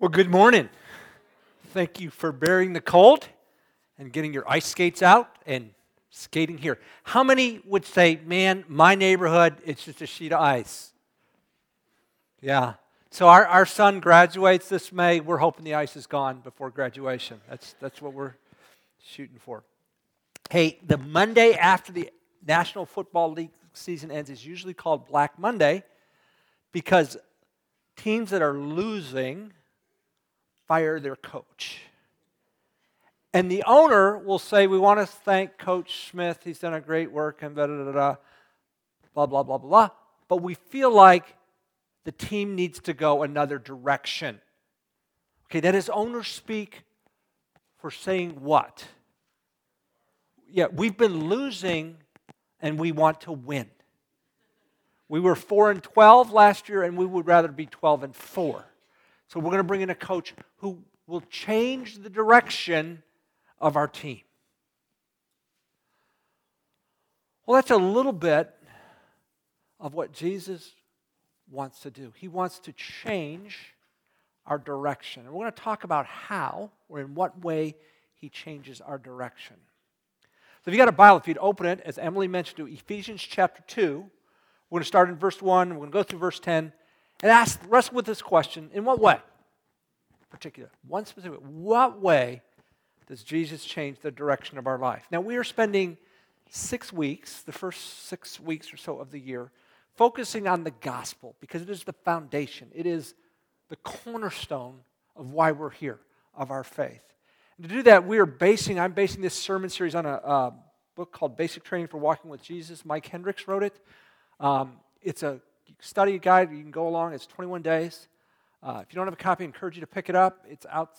Well, good morning. Thank you for bearing the cold and getting your ice skates out and skating here. How many would say, man, my neighborhood, it's just a sheet of ice? Yeah. So our, our son graduates this May. We're hoping the ice is gone before graduation. That's, that's what we're shooting for. Hey, the Monday after the National Football League season ends is usually called Black Monday because teams that are losing fire their coach. And the owner will say, We want to thank Coach Smith. He's done a great work and blah, blah, blah, blah, blah, blah, blah. But we feel like the team needs to go another direction. Okay, that is owner speak for saying what? Yeah, we've been losing and we want to win. We were 4 and 12 last year and we would rather be 12 and 4. So we're going to bring in a coach who will change the direction of our team. Well, that's a little bit of what Jesus wants to do. He wants to change our direction. And we're going to talk about how or in what way he changes our direction. So if you got a Bible, if you'd open it, as Emily mentioned, to Ephesians chapter 2, we're going to start in verse 1, we're going to go through verse 10, and ask, wrestle with this question in what way? Particular. One specific. What way does Jesus change the direction of our life? Now, we are spending six weeks, the first six weeks or so of the year, focusing on the gospel because it is the foundation, it is the cornerstone of why we're here, of our faith. And to do that, we are basing, I'm basing this sermon series on a, a book called Basic Training for Walking with Jesus. Mike Hendricks wrote it. Um, it's a study guide. You can go along. It's 21 days. Uh, if you don't have a copy, I encourage you to pick it up. It's out,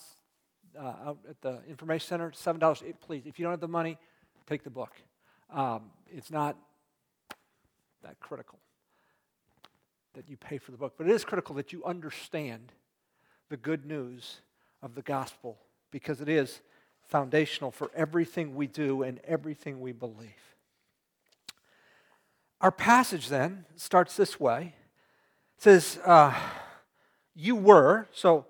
uh, out at the information center. Seven dollars. Please, if you don't have the money, take the book. Um, it's not that critical that you pay for the book, but it is critical that you understand the good news of the gospel because it is foundational for everything we do and everything we believe. Our passage then starts this way. It says, uh, You were, so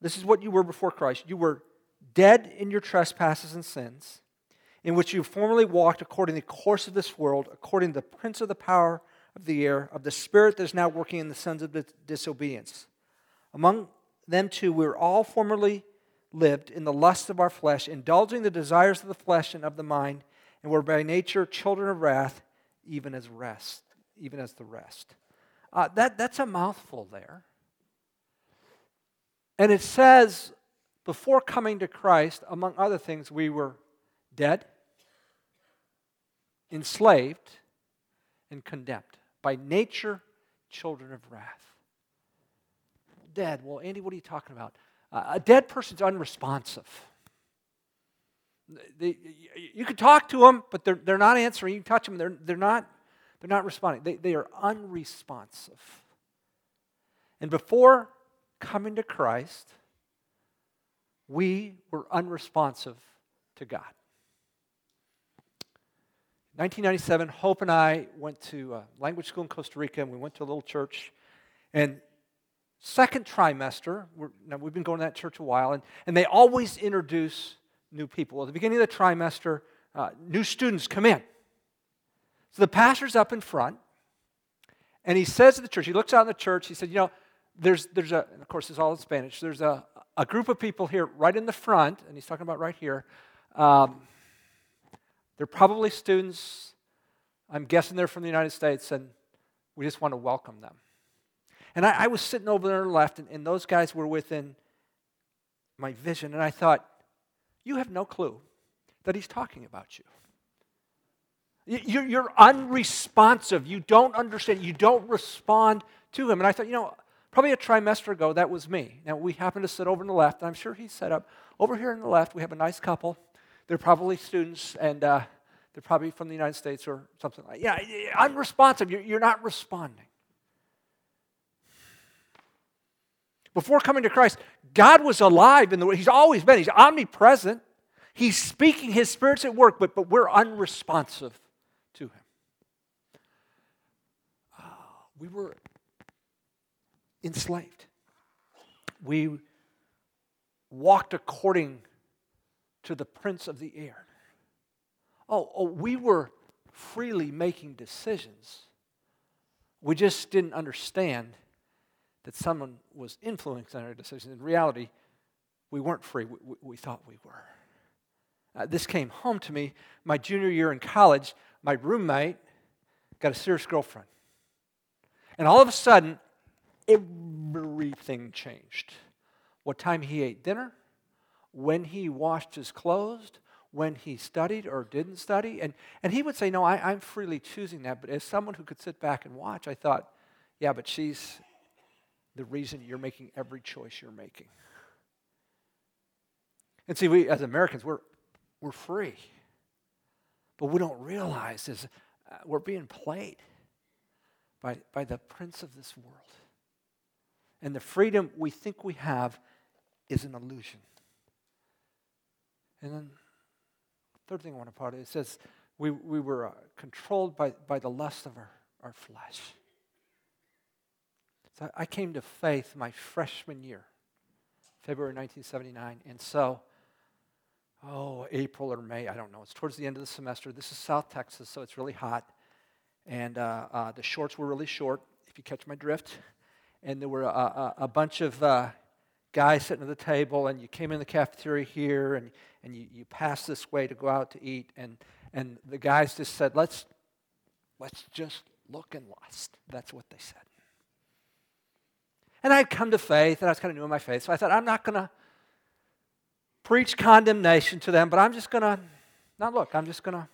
this is what you were before Christ. You were dead in your trespasses and sins, in which you formerly walked according to the course of this world, according to the prince of the power of the air, of the spirit that is now working in the sons of disobedience. Among them too, we were all formerly lived in the lust of our flesh, indulging the desires of the flesh and of the mind, and were by nature children of wrath even as rest, even as the rest. Uh, that, that's a mouthful there. And it says, before coming to Christ, among other things, we were dead, enslaved, and condemned. By nature, children of wrath. Dead. Well, Andy, what are you talking about? Uh, a dead person's unresponsive. They, you can talk to them, but they're, they're not answering. You can touch them, they're, they're, not, they're not responding. They, they are unresponsive. And before coming to Christ, we were unresponsive to God. 1997, Hope and I went to a language school in Costa Rica, and we went to a little church. And second trimester, now we've been going to that church a while, and, and they always introduce new people. At the beginning of the trimester, uh, new students come in. So the pastor's up in front, and he says to the church, he looks out in the church, he said, You know, there's, there's a, of course, it's all in Spanish, there's a, a group of people here right in the front, and he's talking about right here. Um, they're probably students. I'm guessing they're from the United States, and we just want to welcome them. And I, I was sitting over there left, and, and those guys were within my vision, and I thought, you have no clue that he's talking about you. You're unresponsive. You don't understand. You don't respond to him. And I thought, you know, probably a trimester ago, that was me. Now, we happen to sit over on the left. I'm sure he's set up. Over here on the left, we have a nice couple. They're probably students, and uh, they're probably from the United States or something like that. Yeah, unresponsive. You're not responding. Before coming to Christ, God was alive in the world. He's always been. He's omnipresent. He's speaking, His Spirit's at work, but, but we're unresponsive to Him. Uh, we were enslaved. We walked according to the prince of the air. Oh, oh, we were freely making decisions. We just didn't understand that someone was influencing our decisions. In reality, we weren't free. We, we, we thought we were. Uh, this came home to me my junior year in college. My roommate got a serious girlfriend. And all of a sudden, everything changed. What time he ate dinner, when he washed his clothes, when he studied or didn't study. And, and he would say, No, I, I'm freely choosing that. But as someone who could sit back and watch, I thought, Yeah, but she's the reason you're making every choice you're making. And see, we as Americans, we're, we're free. But we don't realize is uh, we're being played by, by the prince of this world. And the freedom we think we have is an illusion. And then, third thing I want to point out, it says we, we were uh, controlled by, by the lust of our, our flesh. So I came to faith my freshman year, February 1979. And so, oh, April or May, I don't know. It's towards the end of the semester. This is South Texas, so it's really hot. And uh, uh, the shorts were really short, if you catch my drift. And there were a, a, a bunch of uh, guys sitting at the table, and you came in the cafeteria here, and, and you, you passed this way to go out to eat. And, and the guys just said, let's, let's just look and lust. That's what they said. And I had come to faith, and I was kind of new in my faith. So I thought, I'm not going to preach condemnation to them, but I'm just going to not look. I'm just going to,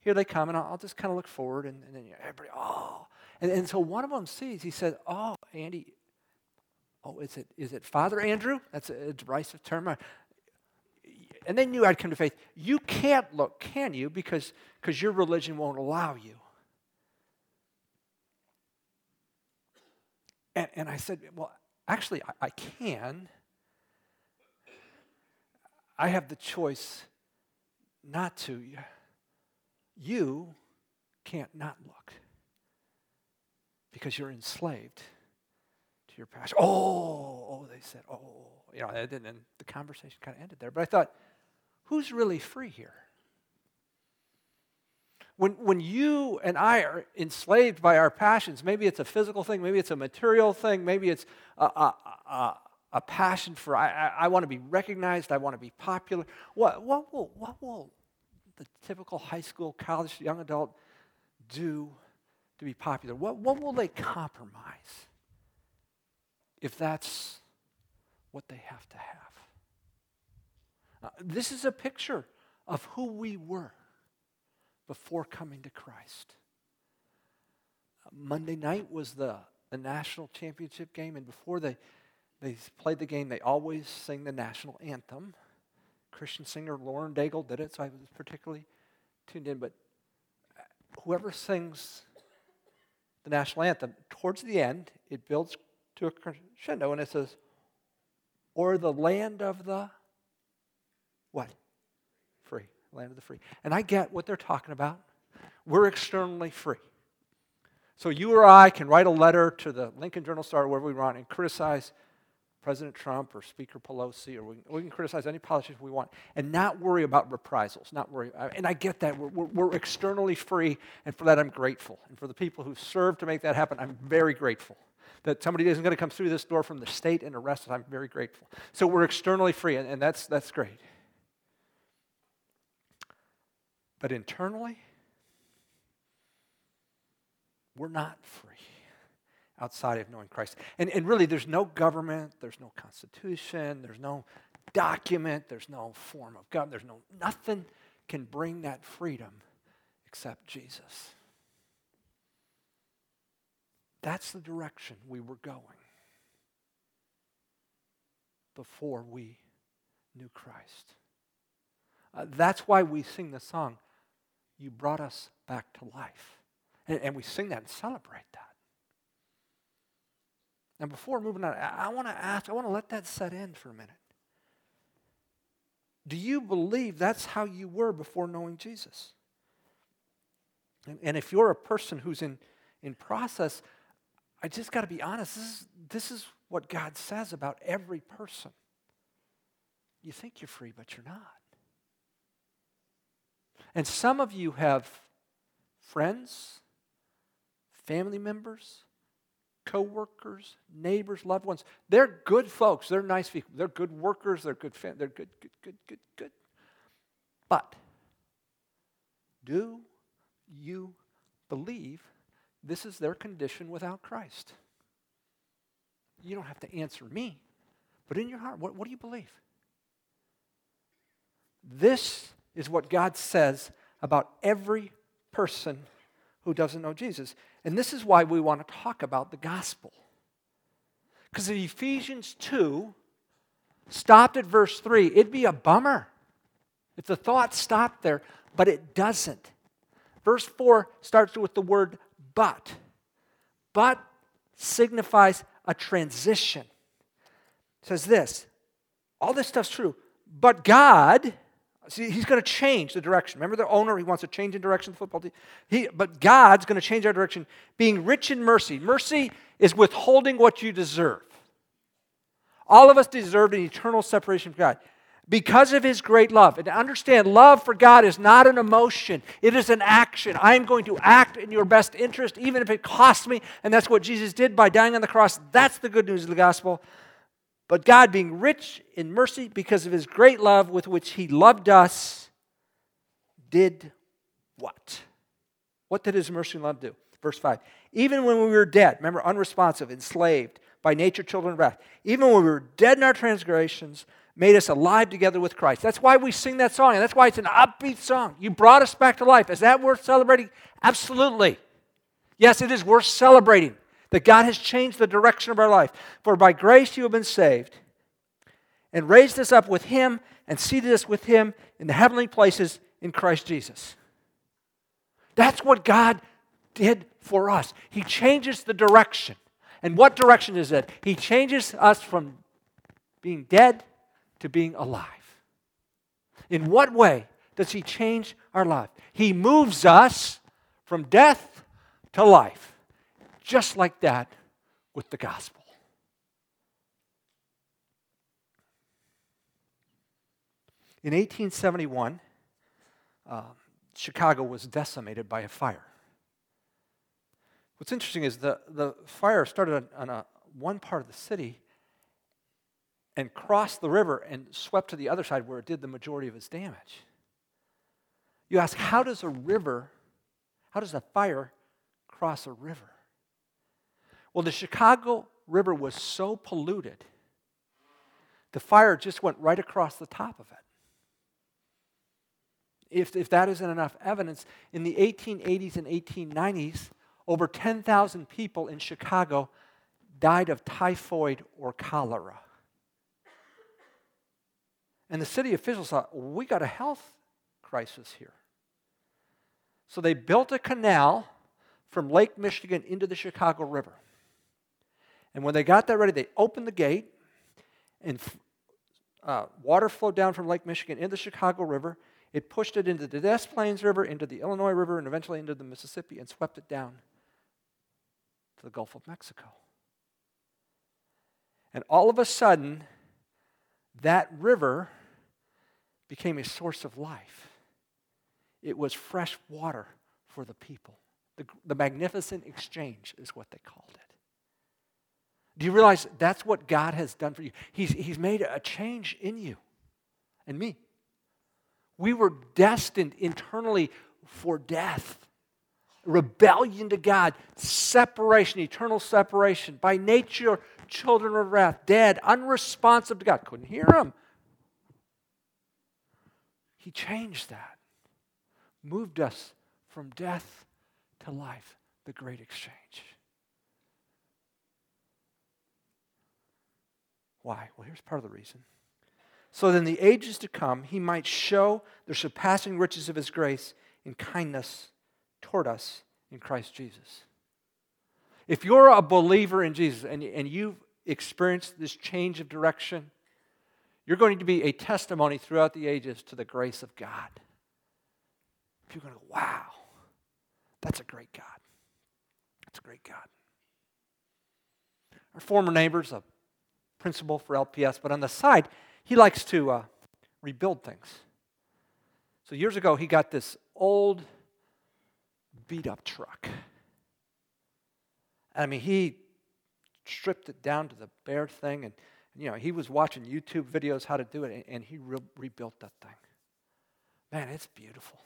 here they come, and I'll, I'll just kind of look forward. And, and then everybody, oh. And, and so one of them sees, he said, Oh, Andy, oh, is it, is it Father Andrew? That's a, a derisive term. Uh, and they knew I'd come to faith. You can't look, can you? Because because your religion won't allow you. And, and I said, Well, actually, I, I can. I have the choice not to. You can't not look because you're enslaved to your passion. Oh, oh, they said, oh, you know, and then the conversation kind of ended there. But I thought, who's really free here? When, when you and I are enslaved by our passions, maybe it's a physical thing, maybe it's a material thing, maybe it's a, a, a, a passion for, I, I, I want to be recognized, I want to be popular. What, what, will, what will the typical high school, college, young adult do to be popular? What, what will they compromise if that's what they have to have? Uh, this is a picture of who we were before coming to Christ. Monday night was the, the national championship game, and before they, they played the game, they always sing the national anthem. Christian singer Lauren Daigle did it, so I was particularly tuned in. But uh, whoever sings the national anthem, towards the end, it builds to a crescendo, and it says, "Or the land of the what? Land of the free. And I get what they're talking about. We're externally free. So you or I can write a letter to the Lincoln Journal Star wherever we want and criticize President Trump or Speaker Pelosi, or we, we, can criticize any politician we want and not worry about reprisals. Not worry. Uh, and I get that. We're, we're, we're externally free, and for that I'm grateful. And for the people who served to make that happen, I'm very grateful. That somebody isn't going to come through this door from the state and arrest us, I'm very grateful. So we're externally free, and, and that's, that's great. But internally, we're not free outside of knowing Christ. And, and really, there's no government, there's no constitution, there's no document, there's no form of government, there's no, nothing can bring that freedom except Jesus. That's the direction we were going before we knew Christ. Uh, that's why we sing the song, you brought us back to life. And, and we sing that and celebrate that. Now, before moving on, I, I want to ask, I want to let that set in for a minute. Do you believe that's how you were before knowing Jesus? And, and if you're a person who's in, in process, I just got to be honest. This is, this is what God says about every person. You think you're free, but you're not. And some of you have friends, family members, co-workers, neighbors, loved ones. They're good folks. They're nice people. They're good workers. They're good. Fam- they're good, good, good, good, good. But do you believe this is their condition without Christ? You don't have to answer me, but in your heart, what, what do you believe? This is what God says about every person who doesn't know Jesus. And this is why we want to talk about the gospel. Because if Ephesians 2 stopped at verse 3, it'd be a bummer if the thought stopped there, but it doesn't. Verse 4 starts with the word but. But signifies a transition. It says this all this stuff's true, but God See, he's going to change the direction. Remember the owner, he wants to change in direction of the football team. He, but God's going to change our direction, being rich in mercy. Mercy is withholding what you deserve. All of us deserve an eternal separation from God because of his great love. And understand, love for God is not an emotion, it is an action. I am going to act in your best interest, even if it costs me. And that's what Jesus did by dying on the cross. That's the good news of the gospel. But God, being rich in mercy because of his great love with which he loved us, did what? What did his mercy and love do? Verse 5. Even when we were dead, remember, unresponsive, enslaved, by nature children of wrath, even when we were dead in our transgressions, made us alive together with Christ. That's why we sing that song, and that's why it's an upbeat song. You brought us back to life. Is that worth celebrating? Absolutely. Yes, it is worth celebrating that God has changed the direction of our life. For by grace you have been saved, and raised us up with Him, and seated us with Him in the heavenly places in Christ Jesus. That's what God did for us. He changes the direction. And what direction is it? He changes us from being dead to being alive. In what way does He change our life? He moves us from death to life just like that with the gospel. In 1871, uh, Chicago was decimated by a fire. What's interesting is the, the fire started on, on a, one part of the city and crossed the river and swept to the other side where it did the majority of its damage. You ask, how does a river, how does a fire cross a river? Well, the Chicago River was so polluted, the fire just went right across the top of it. If, if that isn't enough evidence, in the 1880s and 1890s, over 10,000 people in Chicago died of typhoid or cholera. And the city officials thought, we got a health crisis here. So they built a canal from Lake Michigan into the Chicago River. And when they got that ready, they opened the gate, and uh, water flowed down from Lake Michigan into the Chicago River. It pushed it into the Des Plaines River, into the Illinois River, and eventually into the Mississippi and swept it down to the Gulf of Mexico. And all of a sudden, that river became a source of life. It was fresh water for the people. The, the magnificent exchange is what they called it. Do you realize that's what God has done for you? He's, he's made a change in you and me. We were destined internally for death, rebellion to God, separation, eternal separation. By nature, children of wrath, dead, unresponsive to God. Couldn't hear Him. He changed that, moved us from death to life, the great exchange. Why? Well, here's part of the reason. So that in the ages to come, he might show the surpassing riches of his grace in kindness toward us in Christ Jesus. If you're a believer in Jesus and, and you've experienced this change of direction, you're going to be a testimony throughout the ages to the grace of God. People are going to go, wow, that's a great God. That's a great God. Our former neighbors, a principal for LPS, but on the side, he likes to uh, rebuild things. So years ago, he got this old, beat up truck. I mean, he stripped it down to the bare thing, and you know, he was watching YouTube videos how to do it, and, he re- rebuilt that thing. Man, it's beautiful.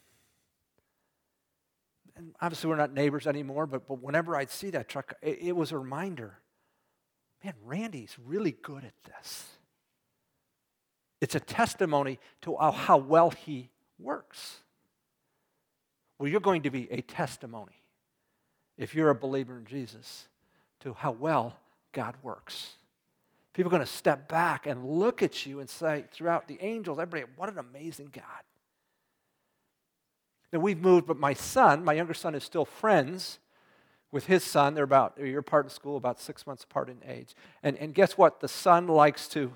And obviously, we're not neighbors anymore, but, but whenever I'd see that truck, it, it was a reminder man, Randy's really good at this. It's a testimony to how, well he works. Well, you're going to be a testimony if you're a believer in Jesus to how well God works. People are going to step back and look at you and say, throughout the angels, everybody, what an amazing God. Now we've moved, but my son, my younger son, is still friends with his son. They're about a year apart in school, about six months apart in age. And, and guess what? The son likes to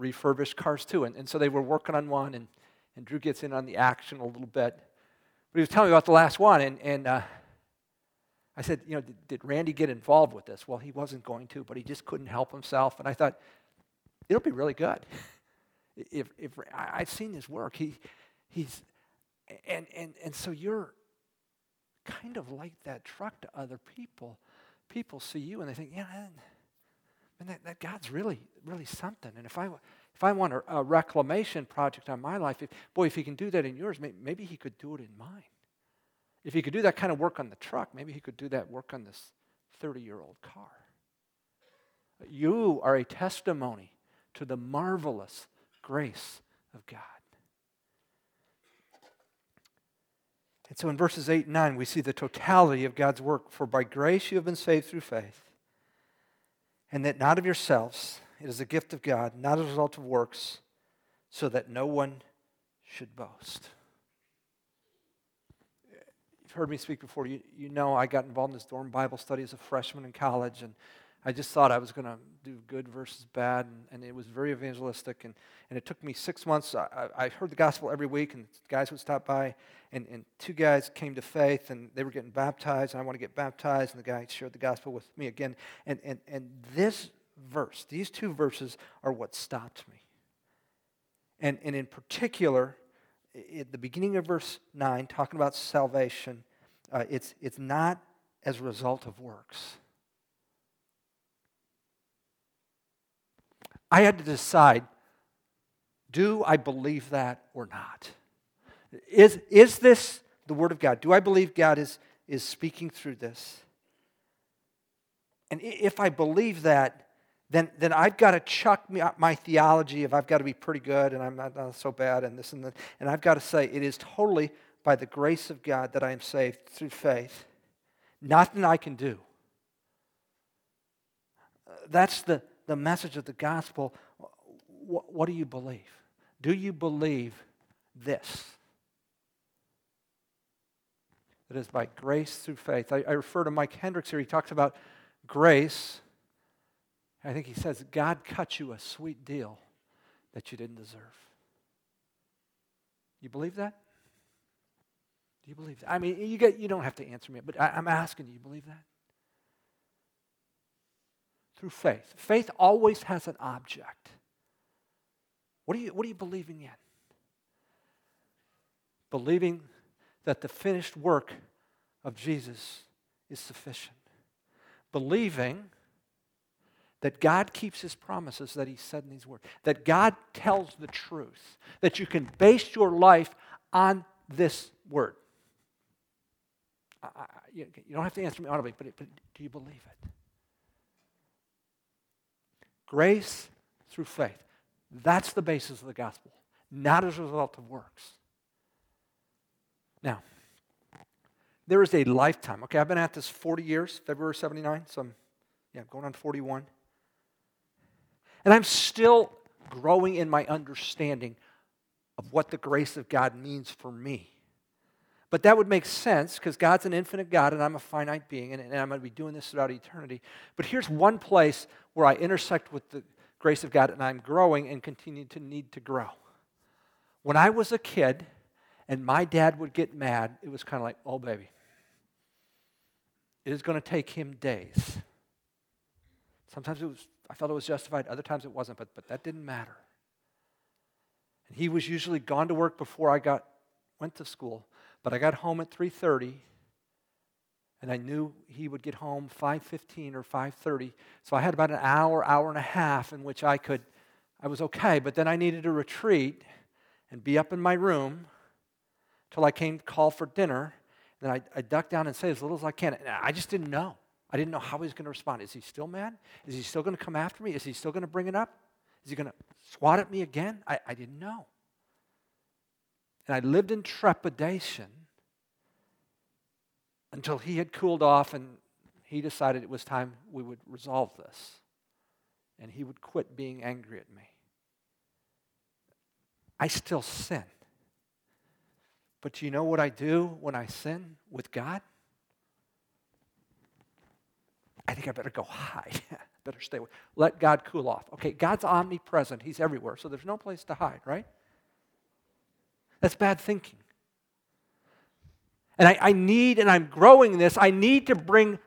refurbish cars too. And, and so they were working on one, and, and Drew gets in on the action a little bit. But he was telling me about the last one, and, and uh, I said, you know, did, did, Randy get involved with this? Well, he wasn't going to, but he just couldn't help himself. And I thought, it'll be really good. if, if I, have seen his work, he, he's, and, and, and so you're kind of like that truck to other people. People see you and they think, yeah, man, that, that God's really, really something. And if I, if I want a, a reclamation project on my life, if, boy, if he can do that in yours, maybe, maybe he could do it in mine. If he could do that kind of work on the truck, maybe he could do that work on this 30 year old car. You are a testimony to the marvelous grace of God. And so in verses 8 and 9, we see the totality of God's work. For by grace you have been saved through faith, and that not of yourselves, it is a gift of God, not as a result of works, so that no one should boast. You've heard me speak before, you, you know I got involved in this dorm Bible study as a freshman in college, and I just thought I was going to do good versus bad, and, and, it was very evangelistic. And, and it took me six months. I, I heard the gospel every week, and guys would stop by, and, and two guys came to faith, and they were getting baptized, and I want to get baptized, and the guy shared the gospel with me again. And, and, and this verse, these two verses, are what stopped me. And, and in particular, at the beginning of verse 9, talking about salvation, uh, it's, it's not as a result of works. I had to decide do I believe that or not? Is, is this the Word of God? Do I believe God is, is speaking through this? And if I believe that, then, then I've got to chuck uh, my theology of I've got to be pretty good and I'm not, not so bad and this and that. And I've got to say it is totally by the grace of God that I am saved through faith. Nothing I can do. That's the, the message of the gospel. What, what do you believe? Do you believe this? It is by grace through faith. I, I refer to Mike Hendricks here. He talks about grace I think he says, God cut you a sweet deal that you didn't deserve. You believe that? Do you believe that? I mean, you, get, you don't have to answer me, but I, I'm asking, do you believe that? Through faith. Faith always has an object. What are you, what are you believing in? Believing that the finished work of Jesus is sufficient. Believing that God keeps his promises that he said in these words, that God tells the truth, that you can base your life on this word. I, I, you, you, don't have to answer me audibly, but, but do you believe it? Grace through faith. That's the basis of the gospel, not as a result of works. Now, there is a lifetime. Okay, I've been at this 40 years, February 79, so I'm yeah, going on 41. And I'm still growing in my understanding of what the grace of God means for me. But that would make sense because God's an infinite God and I'm a finite being and, and I'm going to be doing this throughout eternity. But here's one place where I intersect with the grace of God and I'm growing and continue to need to grow. When I was a kid and my dad would get mad, it was kind of like, oh, baby, it is going to take him days. Sometimes it was I felt it was justified, other times it wasn't, but, but that didn't matter. And he was usually gone to work before I got went to school, but I got home at 3:30 and I knew he would get home 5:15 or 5:30. So I had about an hour, hour and a half in which I could I was okay, but then I needed to retreat and be up in my room till I came to call for dinner. Then I, I ducked down and say as little as I can. And I just didn't know. I didn't know how he was going to respond. Is he still mad? Is he still going to come after me? Is he still going to bring it up? Is he going to swat at me again? I, I didn't know. And I lived in trepidation until he had cooled off and he decided it was time we would resolve this. And he would quit being angry at me. I still sin. But do you know what I do when I sin with God? I think I better go hide. better stay away. Let God cool off. Okay, God's omnipresent. He's everywhere, so there's no place to hide, right? That's bad thinking. And I, I need, and I'm growing this, I need to bring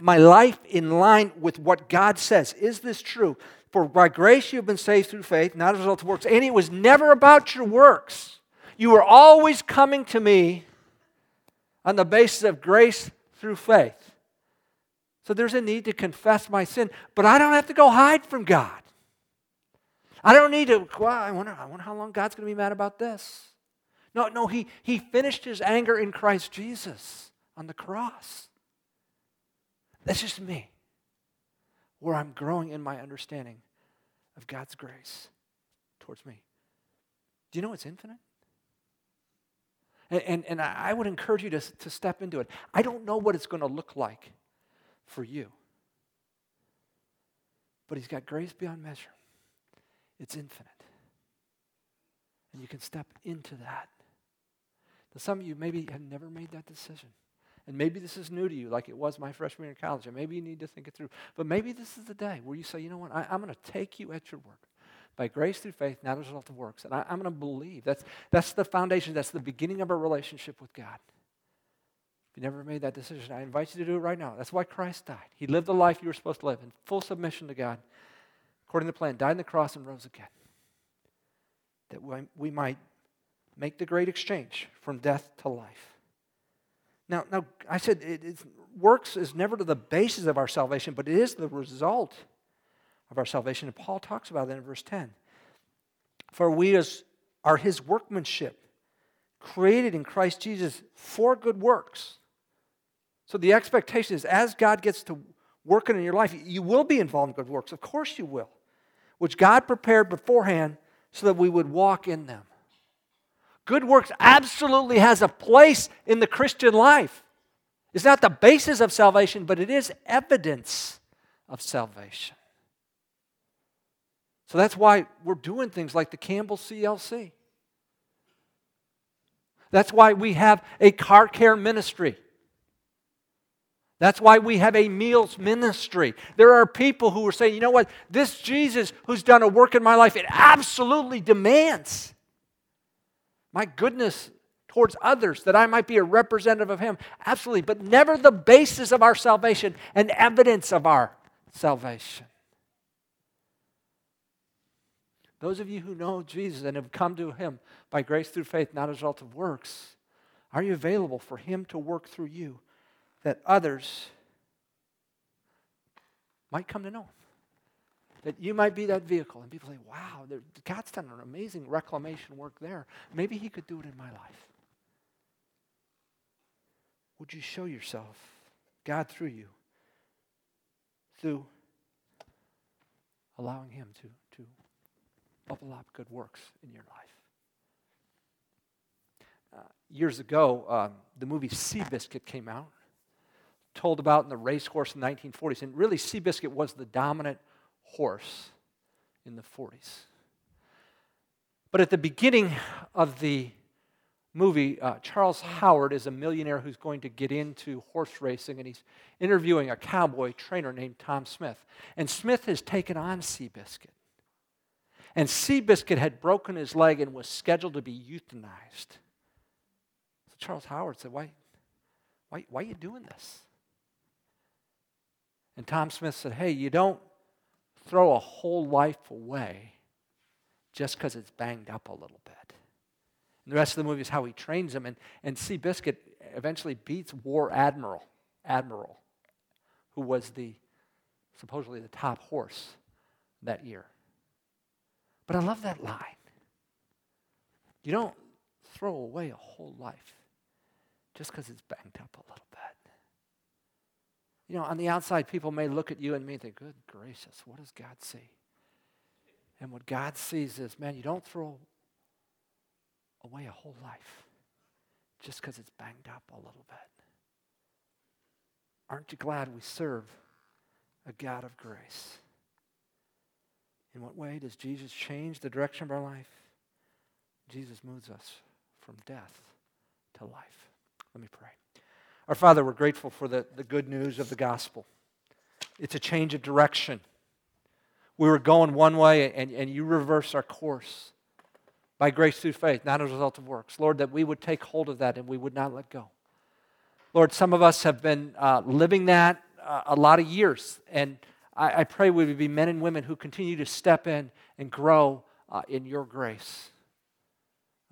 my life in line with what God says. Is this true? For by grace you have been saved through faith, not as a result of works. And it was never about your works. You were always coming to me on the basis of grace through faith. So there's a need to confess my sin, but I don't have to go hide from God. I don't need to, well, I wonder, I wonder how long God's going to be mad about this. No, no, he, he finished his anger in Christ Jesus on the cross. That's just me, where I'm growing in my understanding of God's grace towards me. Do you know it's infinite? And, and, and I would encourage you to, to step into it. I don't know what it's going to look like for you, but He's got grace beyond measure, it's infinite. And you can step into that some of you maybe have never made that decision. And maybe this is new to you, like it was my freshman year in college. And maybe you need to think it through. But maybe this is the day where you say, you know what, I, am going to take you at your word. By grace through faith, not as a result of works. And I, am going to believe. That's, that's the foundation. That's the beginning of a relationship with God. If you never made that decision, I invite you to do it right now. That's why Christ died. He lived the life you were supposed to live in full submission to God, according to the plan, died on the cross and rose again. That we, we might make the great exchange from death to life. Now, now I said it, works is never to the basis of our salvation, but it is the result of our salvation. And Paul talks about that in verse 10. For we as, are his workmanship, created in Christ Jesus for good works. So the expectation is as God gets to working in your life, you will be involved in good works. Of course you will. Which God prepared beforehand so that we would walk in them. Good works absolutely has a place in the Christian life. It's not the basis of salvation, but it is evidence of salvation. So that's why we're doing things like the Campbell CLC. That's why we have a car care ministry. That's why we have a meals ministry. There are people who are saying, you know what, this Jesus who's done a work in my life, it absolutely demands my goodness towards others, that I might be a representative of Him. Absolutely, but never the basis of our salvation and evidence of our salvation. Those of you who know Jesus and have come to Him by grace through faith, not as a result of works, are you available for Him to work through you that others might come to know Him? That you might be that vehicle. And people say, wow, God's done an amazing reclamation work there. Maybe He could do it in my life. Would you show yourself, God through you, through allowing Him to, to bubble up good works in your life? Uh, years ago, um, the movie Seabiscuit came out, told about in the racehorse in the 1940s. And really, Seabiscuit was the dominant horse in the 40s. But at the beginning of the movie, uh, Charles Howard is a millionaire who's going to get into horse racing, and he's interviewing a cowboy trainer named Tom Smith. And Smith has taken on Seabiscuit. And Seabiscuit had broken his leg and was scheduled to be euthanized. So Charles Howard said, Why, why, why are you doing this? And Tom Smith said, Hey, you don't throw a whole life away just because it's banged up a little bit. And the rest of the movie is how he trains him. And, and Seabiscuit eventually beats War Admiral, Admiral, who was the supposedly the top horse that year. But I love that line. You don't throw away a whole life just because it's banged up a little. You know, on the outside, people may look at you and me and think, good gracious, what does God see? And what God sees is, man, you don't throw away a whole life just because it's banged up a little bit. Aren't you glad we serve a God of grace? In what way does Jesus change the direction of our life? Jesus moves us from death to life. Let me pray. Our Father, we're grateful for the, the good news of the gospel. It's a change of direction. We were going one way, and, and you reverse our course by grace through faith, not as a result of works. Lord, that we would take hold of that and we would not let go. Lord, some of us have been uh, living that uh, a lot of years, and I, I, pray we would be men and women who continue to step in and grow uh, in your grace.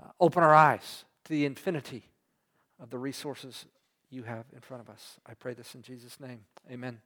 Uh, open our eyes to the infinity of the resources you have in front of us. I pray this in Jesus' name. Amen.